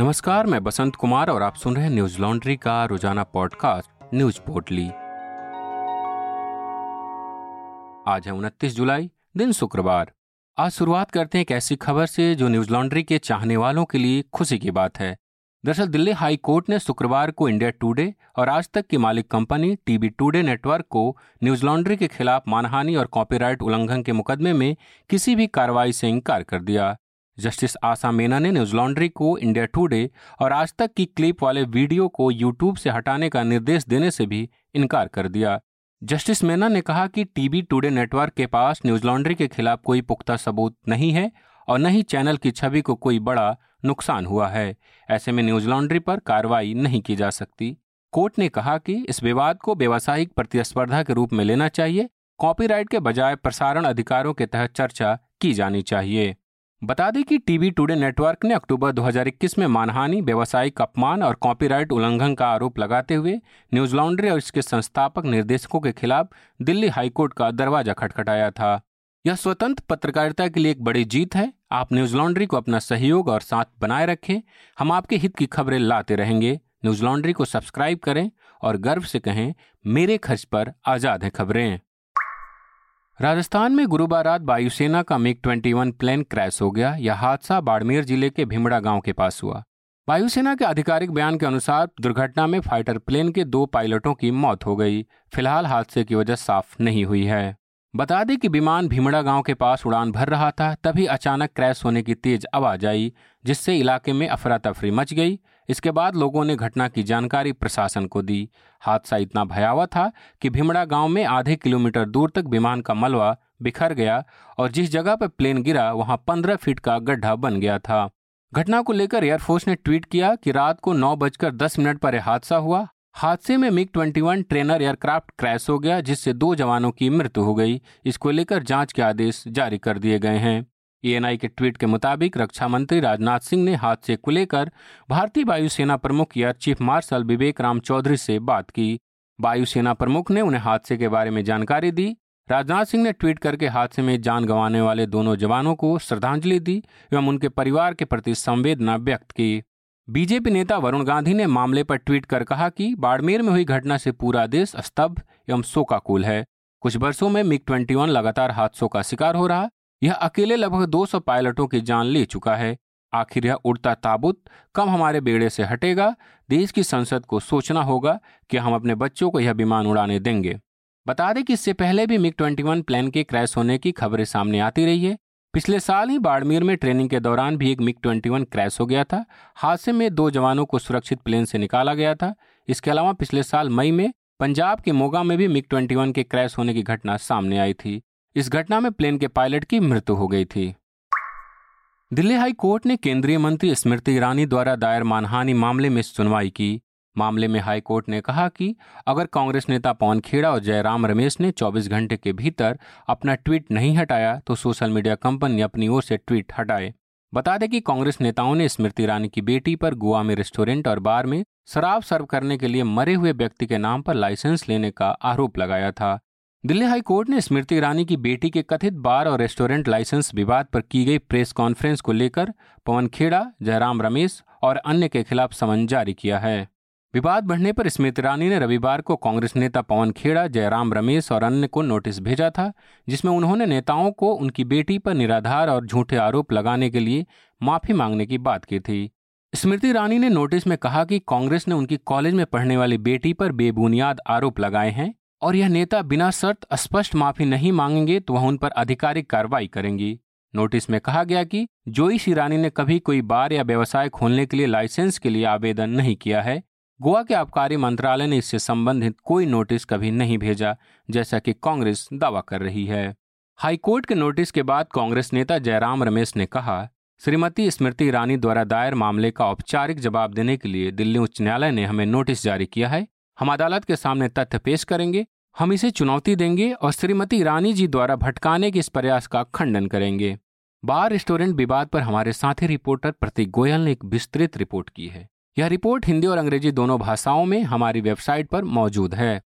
नमस्कार, मैं बसंत कुमार और आप सुन रहे हैं न्यूज़ लॉन्ड्री का रोज़ाना पॉडकास्ट, न्यूज़ पोर्टली। आज है उनतीस जुलाई, दिन शुक्रवार। आज शुरुआत करते हैं एक ऐसी खबर से जो न्यूज़ लॉन्ड्री के चाहने वालों के लिए खुशी की बात है। दरअसल दिल्ली हाई कोर्ट ने शुक्रवार को इंडिया टुडे और आज तक की मालिक कंपनी टीवी टुडे नेटवर्क को न्यूज़ लॉन्ड्री के खिलाफ मानहानि और कॉपीराइट उल्लंघन के मुकदमे में किसी भी कार्रवाई से इंकार कर दिया। जस्टिस आशा मेना ने न्यूज़ लॉन्ड्री को इंडिया टुडे और आज तक की क्लिप वाले वीडियो को यूट्यूब से हटाने का निर्देश देने से भी इनकार कर दिया। जस्टिस मेना ने कहा कि टीवी टुडे नेटवर्क के पास न्यूज़ लॉन्ड्री के खिलाफ कोई पुख्ता सबूत नहीं है और न ही चैनल की छवि को कोई बड़ा नुकसान हुआ है। ऐसे में न्यूज़ लॉन्ड्री पर कार्रवाई नहीं की जा सकती। कोर्ट ने कहा कि इस विवाद को व्यावसायिक प्रतिस्पर्धा के रूप में लेना चाहिए। कॉपीराइट के बजाय प्रसारण अधिकारों के तहत चर्चा की जानी चाहिए। बता दें कि टीवी टुडे नेटवर्क ने अक्टूबर 2021 में मानहानि, व्यवसायिक अपमान और कॉपीराइट उल्लंघन का आरोप लगाते हुए न्यूज़ लॉन्ड्री और इसके संस्थापक निर्देशकों के खिलाफ दिल्ली हाईकोर्ट का दरवाज़ा खटखटाया था। यह स्वतंत्र पत्रकारिता के लिए एक बड़ी जीत है। आप न्यूज़ लॉन्ड्री को अपना सहयोग और साथ बनाए रखें। हम आपके हित की खबरें लाते रहेंगे। न्यूज़ लॉन्ड्री को सब्सक्राइब करें और गर्व से कहें, मेरे खर्च पर आज़ाद है खबरें। राजस्थान में गुरुवार रात वायुसेना का मिग 21 प्लेन क्रैश हो गया, यह हादसा बाड़मेर ज़िले के भीमड़ा गाँव के पास हुआ। वायुसेना के आधिकारिक बयान के अनुसार, दुर्घटना में फाइटर प्लेन के दो पायलटों की मौत हो गई। फ़िलहाल हादसे की वजह साफ़ नहीं हुई है। बता दें कि विमान भीमड़ा गाँव के पास उड़ान भर रहा था, तभी अचानक क्रैश होने की तेज आवाज़ आई, जिससे इलाके में अफरा तफरी मच गई। इसके बाद लोगों ने घटना की जानकारी प्रशासन को दी। हादसा इतना भयावह था कि भीमड़ा गाँव में आधे किलोमीटर दूर तक विमान का मलबा बिखर गया और जिस जगह पर प्लेन गिरा, वहाँ पंद्रह फीट का गड्ढा बन गया था। घटना को लेकर एयरफोर्स ने ट्वीट किया कि रात को नौ बजकर दस मिनट पर यह हादसा हुआ। हादसे में मिग 21 ट्रेनर एयरक्राफ्ट क्रैश हो गया, जिससे दो जवानों की मृत्यु हो गई। इसको लेकर जाँच के आदेश जारी कर दिए गए हैं। एएनआई के ट्वीट के मुताबिक रक्षा मंत्री राजनाथ सिंह ने हादसे को लेकर भारतीय वायुसेना प्रमुख Air Chief Marshal Vivek Ram Chaudhari से बात की। वायुसेना प्रमुख ने उन्हें हादसे के बारे में जानकारी दी। राजनाथ सिंह ने ट्वीट करके हादसे में जान गंवाने वाले दोनों जवानों को श्रद्धांजलि दी एवं उनके परिवार के प्रति संवेदना व्यक्त की। बीजेपी नेता वरुण गांधी ने मामले पर ट्वीट कर कहा कि बाड़मेर में हुई घटना से पूरा देश स्तब्ध एवं शोकाकुल है। कुछ वर्षों में मिग 21 लगातार हादसों का शिकार हो रहा यह अकेले लगभग 200 पायलटों की जान ले चुका है। आखिर यह उड़ता ताबूत कम हमारे बेड़े से हटेगा? देश की संसद को सोचना होगा कि हम अपने बच्चों को यह विमान उड़ाने देंगे। बता दें कि इससे पहले भी मिग 21 प्लेन के क्रैश होने की खबरें सामने आती रही है। पिछले साल ही बाड़मेर में ट्रेनिंग के दौरान भी एक मिग 21 क्रैश हो गया था। हादसे में दो जवानों को सुरक्षित प्लेन से निकाला गया था। इसके अलावा पिछले साल मई में पंजाब के मोगा में भी मिग 21 के क्रैश होने की घटना सामने आई थी। इस घटना में प्लेन के पायलट की मृत्यु हो गई थी। दिल्ली हाई कोर्ट ने केंद्रीय मंत्री स्मृति ईरानी द्वारा दायर मानहानि मामले में सुनवाई की। मामले में हाईकोर्ट ने कहा कि अगर कांग्रेस नेता पवन खेड़ा और जयराम रमेश ने 24 घंटे के भीतर अपना ट्वीट नहीं हटाया तो सोशल मीडिया कंपनी अपनी ओर से ट्वीट हटाए। बता दें कि कांग्रेस नेताओं ने स्मृति ईरानी की बेटी पर गोवा में रेस्टोरेंट और बार में शराब सर्व करने के लिए मरे हुए व्यक्ति के नाम पर लाइसेंस लेने का आरोप लगाया था। दिल्ली हाई कोर्ट ने स्मृति ईरानी की बेटी के कथित बार और रेस्टोरेंट लाइसेंस विवाद पर की गई प्रेस कॉन्फ्रेंस को लेकर पवन खेड़ा, जयराम रमेश और अन्य के खिलाफ समन जारी किया है। विवाद बढ़ने पर स्मृति ईरानी ने रविवार को कांग्रेस नेता पवन खेड़ा, जयराम रमेश और अन्य को नोटिस भेजा था, जिसमें उन्होंने नेताओं को उनकी बेटी पर निराधार और झूठे आरोप लगाने के लिए माफ़ी मांगने की बात की थी। स्मृति ईरानी ने नोटिस में कहा कि कांग्रेस ने उनकी कॉलेज में पढ़ने वाली बेटी पर बेबुनियाद आरोप लगाए हैं। और यह नेता बिना शर्त स्पष्ट माफ़ी नहीं मांगेंगे तो वह उन पर आधिकारिक कार्रवाई करेंगी। नोटिस में कहा गया कि जोईस ईरानी ने कभी कोई बार या व्यवसाय खोलने के लिए लाइसेंस के लिए आवेदन नहीं किया है। गोवा के आबकारी मंत्रालय ने इससे संबंधित कोई नोटिस कभी नहीं भेजा, जैसा कि कांग्रेस दावा कर रही है। हाईकोर्ट के नोटिस के बाद कांग्रेस नेता जयराम रमेश ने कहा, श्रीमती स्मृति ईरानी द्वारा दायर मामले का औपचारिक जवाब देने के लिए दिल्ली उच्च न्यायालय ने हमें नोटिस जारी किया है। हम अदालत के सामने तथ्य पेश करेंगे हम इसे चुनौती देंगे और श्रीमती ईरानी जी द्वारा भटकाने के इस प्रयास का खंडन करेंगे। बार रेस्टोरेंट विवाद पर हमारे साथी रिपोर्टर प्रतीक गोयल ने एक विस्तृत रिपोर्ट की है। यह रिपोर्ट हिंदी और अंग्रेज़ी दोनों भाषाओं में हमारी वेबसाइट पर मौजूद है।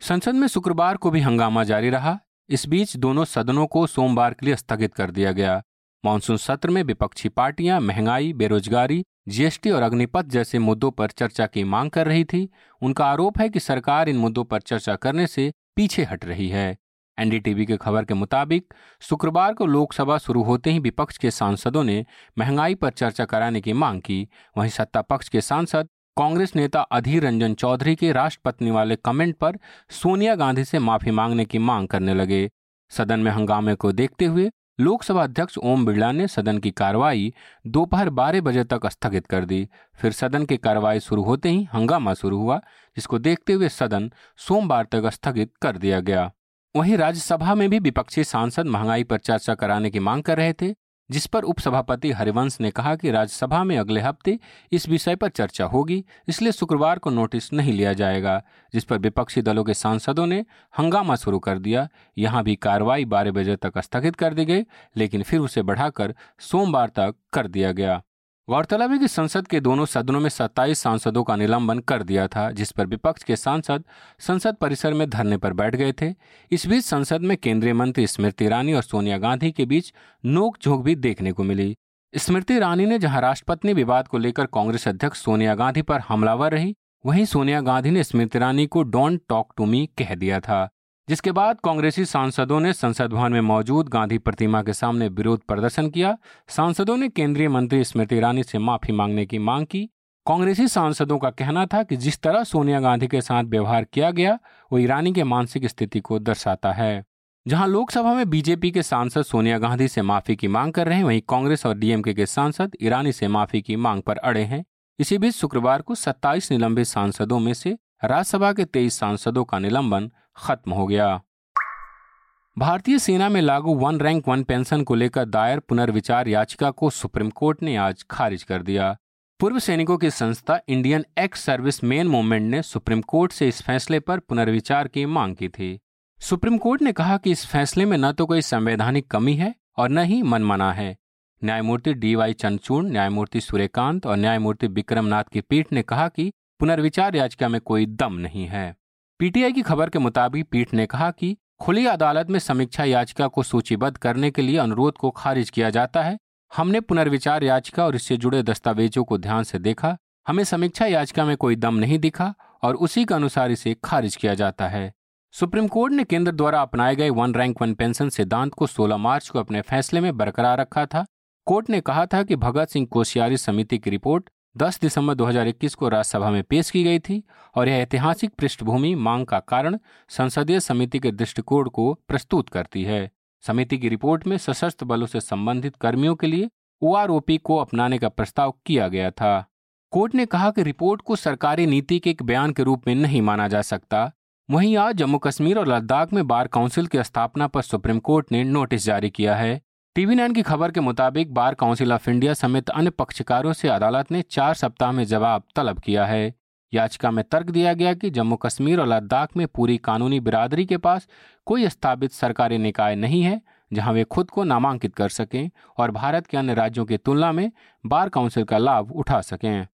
संसद में शुक्रवार को भी हंगामा जारी रहा। इस बीच दोनों सदनों को सोमवार के लिए स्थगित कर दिया गया। मानसून सत्र में विपक्षी पार्टियाँ महँगाई, बेरोजगारी, जीएसटी और अग्निपथ जैसे मुद्दों पर चर्चा की मांग कर रही थी। उनका आरोप है कि सरकार इन मुद्दों पर चर्चा करने से पीछे हट रही है। एनडीटीवी के खबर के मुताबिक, शुक्रवार को लोकसभा शुरू होते ही विपक्ष के सांसदों ने महँगाई पर चर्चा कराने की मांग की। वहीं सत्ता पक्ष के सांसद, कांग्रेस नेता अधीर रंजन चौधरी के राष्ट्रपति वाले कमेंट पर सोनिया गांधी से माफ़ी मांगने की मांग करने लगे। सदन में हंगामे को देखते हुए लोकसभा अध्यक्ष ओम बिरला ने सदन की कार्रवाई दोपहर बारह बजे तक स्थगित कर दी। फिर सदन की कार्रवाई शुरू होते ही हंगामा शुरू हुआ, जिसको देखते हुए सदन सोमवार तक स्थगित कर दिया गया। वहीं राज्यसभा में भी विपक्षी सांसद महँगाई पर चर्चा कराने की मांग कर रहे थे। जिस पर उपसभापति हरिवंश ने कहा कि राज्यसभा में अगले हफ़्ते इस विषय पर चर्चा होगी, इसलिए शुक्रवार को नोटिस नहीं लिया जाएगा, जिस पर विपक्षी दलों के सांसदों ने हंगामा शुरू कर दिया। यहाँ भी कार्रवाई बारह बजे तक स्थगित कर दी गई, लेकिन फिर उसे बढ़ाकर सोमवार तक कर दिया गया। गौरतलब है कि संसद के दोनों सदनों में सत्ताईस सांसदों का निलंबन कर दिया था, जिस पर विपक्ष के सांसद संसद परिसर में धरने पर बैठ गए थे। इस बीच संसद में केंद्रीय मंत्री स्मृति ईरानी और सोनिया गांधी के बीच नोकझोंक भी देखने को मिली। स्मृति ईरानी ने जहाँ राष्ट्रपति विवाद को लेकर कांग्रेस अध्यक्ष सोनिया गांधी पर हमलावर रही, वहीं सोनिया गांधी ने स्मृति ईरानी को डोंट टॉक टू मी कह दिया था। जिसके बाद कांग्रेसी सांसदों ने संसद भवन में मौजूद गांधी प्रतिमा के सामने विरोध प्रदर्शन किया। सांसदों ने केंद्रीय मंत्री स्मृति ईरानी से माफ़ी मांगने की मांग की। कांग्रेसी सांसदों का कहना था कि जिस तरह सोनिया गांधी के साथ व्यवहार किया गया, वो ईरानी के मानसिक स्थिति को दर्शाता है। जहाँ लोकसभा में बीजेपी के सांसद सोनिया गांधी से माफ़ी की मांग कर रहे हैं, वहीं कांग्रेस और डीएमके के सांसद ईरानी से माफ़ी की मांग पर अड़े हैं। इसी बीच शुक्रवार को 27 निलंबित सांसदों में से राज्यसभा के 23 सांसदों का निलंबन खत्म हो गया। भारतीय सेना में लागू वन रैंक वन पेंशन को लेकर दायर पुनर्विचार याचिका को सुप्रीम कोर्ट ने आज खारिज कर दिया। पूर्व सैनिकों की संस्था Indian ex service main movement ने सुप्रीम कोर्ट से इस फैसले पर पुनर्विचार की मांग की थी। सुप्रीम कोर्ट ने कहा कि इस फैसले में न तो कोई संवैधानिक कमी है और न ही मनमना है। न्यायमूर्ति डी वाई चंद्रचूड़ न्यायमूर्ति सूर्यकांत और न्यायमूर्ति विक्रमनाथ की पीठ ने कहा कि पुनर्विचार याचिका में कोई दम नहीं है। पीटीआई की खबर के मुताबिक पीठ ने कहा कि खुली अदालत में समीक्षा याचिका को सूचीबद्ध करने के लिए अनुरोध को खारिज किया जाता है। हमने पुनर्विचार याचिका और इससे जुड़े दस्तावेजों को ध्यान से देखा। हमें समीक्षा याचिका में कोई दम नहीं दिखा और उसी के अनुसार इसे खारिज किया जाता है। सुप्रीम कोर्ट ने केंद्र द्वारा अपनाए गए वन रैंक वन पेंशन सिद्धांत को 16 मार्च को अपने फैसले में बरकरार रखा था। कोर्ट ने कहा था कि भगत सिंह कोश्यारी समिति की रिपोर्ट 10 दिसंबर 2021 को राज्यसभा में पेश की गई थी और यह ऐतिहासिक पृष्ठभूमि मांग का कारण संसदीय समिति के दृष्टिकोण को प्रस्तुत करती है। समिति की रिपोर्ट में सशस्त्र बलों से संबंधित कर्मियों के लिए ओआरओपी को अपनाने का प्रस्ताव किया गया था। कोर्ट ने कहा कि रिपोर्ट को सरकारी नीति के एक बयान के रूप में नहीं माना जा सकता। वहीं आज जम्मू कश्मीर और लद्दाख में बार काउंसिल की स्थापना पर सुप्रीम कोर्ट ने नोटिस जारी किया है। टीवी नाइन की खबर के मुताबिक बार काउंसिल ऑफ़ इंडिया समेत अन्य पक्षकारों से अदालत ने चार सप्ताह में जवाब तलब किया है। याचिका में तर्क दिया गया कि जम्मू कश्मीर और लद्दाख में पूरी कानूनी बिरादरी के पास कोई स्थापित सरकारी निकाय नहीं है, जहाँ वे खुद को नामांकित कर सकें और भारत के अन्य राज्यों की तुलना में बार काउंसिल का लाभ उठा सकें।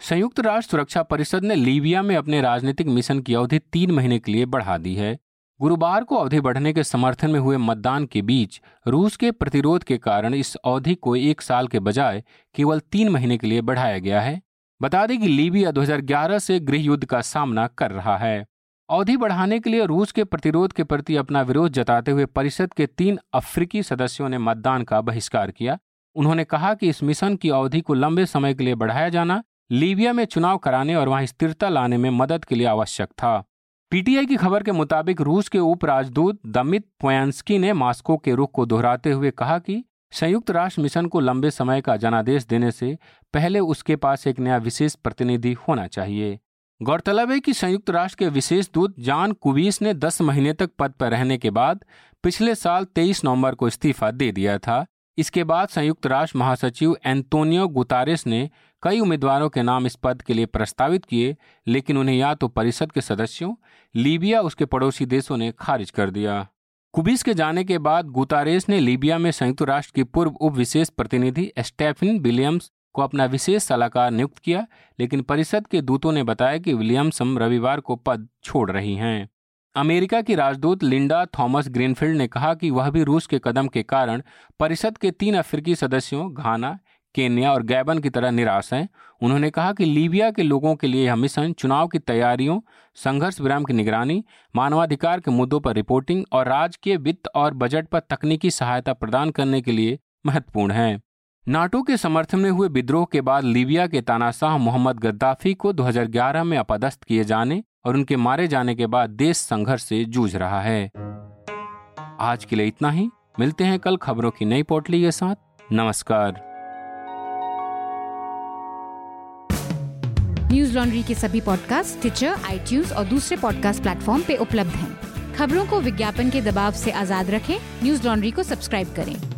संयुक्त राष्ट्र सुरक्षा परिषद ने लीबिया में अपने राजनीतिक मिशन की अवधि तीन महीने के लिए बढ़ा दी है। गुरुवार को अवधि बढ़ने के समर्थन में हुए मतदान के बीच रूस के प्रतिरोध के कारण इस अवधि को एक साल के बजाय केवल तीन महीने के लिए बढ़ाया गया है। बता दें कि लीबिया 2011 से गृह युद्ध का सामना कर रहा है। अवधि बढ़ाने के लिए रूस के प्रतिरोध के प्रति अपना विरोध जताते हुए परिषद के तीन अफ्रीकी सदस्यों ने मतदान का बहिष्कार किया। उन्होंने कहा कि इस मिशन की अवधि को लंबे समय के लिए बढ़ाया जाना लीबिया में चुनाव कराने और वहाँ स्थिरता लाने में मदद के लिए आवश्यक था। पीटीआई की खबर के मुताबिक रूस के उप राजदूत दमित पोयांस्की ने मास्को के रुख को दोहराते हुए कहा कि संयुक्त राष्ट्र मिशन को लंबे समय का जनादेश देने से पहले उसके पास एक नया विशेष प्रतिनिधि होना चाहिए। गौरतलब है कि संयुक्त राष्ट्र के विशेष दूत जान कुबीस ने 10 महीने तक पद पर रहने के बाद पिछले साल 23 नवंबर को इस्तीफा दे दिया था इसके बाद संयुक्त राष्ट्र महासचिव एंतोनियो गुतारेस ने कई उम्मीदवारों के नाम इस पद के लिए प्रस्तावित किए, लेकिन उन्हें या तो परिषद के सदस्यों, लीबिया उसके पड़ोसी देशों ने खारिज कर दिया। कुबिस के जाने के बाद गुतारेस ने लीबिया में संयुक्त राष्ट्र की पूर्व उप विशेष प्रतिनिधि स्टेफिन विलियम्स को अपना विशेष सलाहकार नियुक्त किया, लेकिन परिषद के दूतों ने बताया कि विलियम्सम रविवार को पद छोड़ रही हैं। अमेरिका की राजदूत लिंडा थॉमस ग्रीनफील्ड ने कहा कि वह भी रूस के कदम के कारण परिषद के तीन अफ्रीकी सदस्यों, घाना, केन्या और गैबन की तरह निराश हैं। उन्होंने कहा कि लीबिया के लोगों के लिए यह मिशन चुनाव की तैयारियों, संघर्ष विराम की निगरानी, मानवाधिकार के मुद्दों पर रिपोर्टिंग और राजकीय वित्त और बजट पर तकनीकी सहायता प्रदान करने के लिए महत्वपूर्ण है। नाटो के समर्थन में हुए विद्रोह के बाद लीबिया के तानाशाह मोहम्मद गद्दाफी को 2011 में अपदस्थ किए जाने और उनके मारे जाने के बाद देश संघर्ष से जूझ रहा है। आज के लिए इतना ही। मिलते हैं कल खबरों की नई पोटली के साथ। नमस्कार। न्यूज़ लॉन्ड्री के सभी पॉडकास्ट ट्विटर आई और दूसरे पॉडकास्ट प्लेटफॉर्म पे उपलब्ध हैं। खबरों को विज्ञापन के दबाव से आज़ाद रखें। न्यूज़ लॉन्ड्री को सब्सक्राइब करें।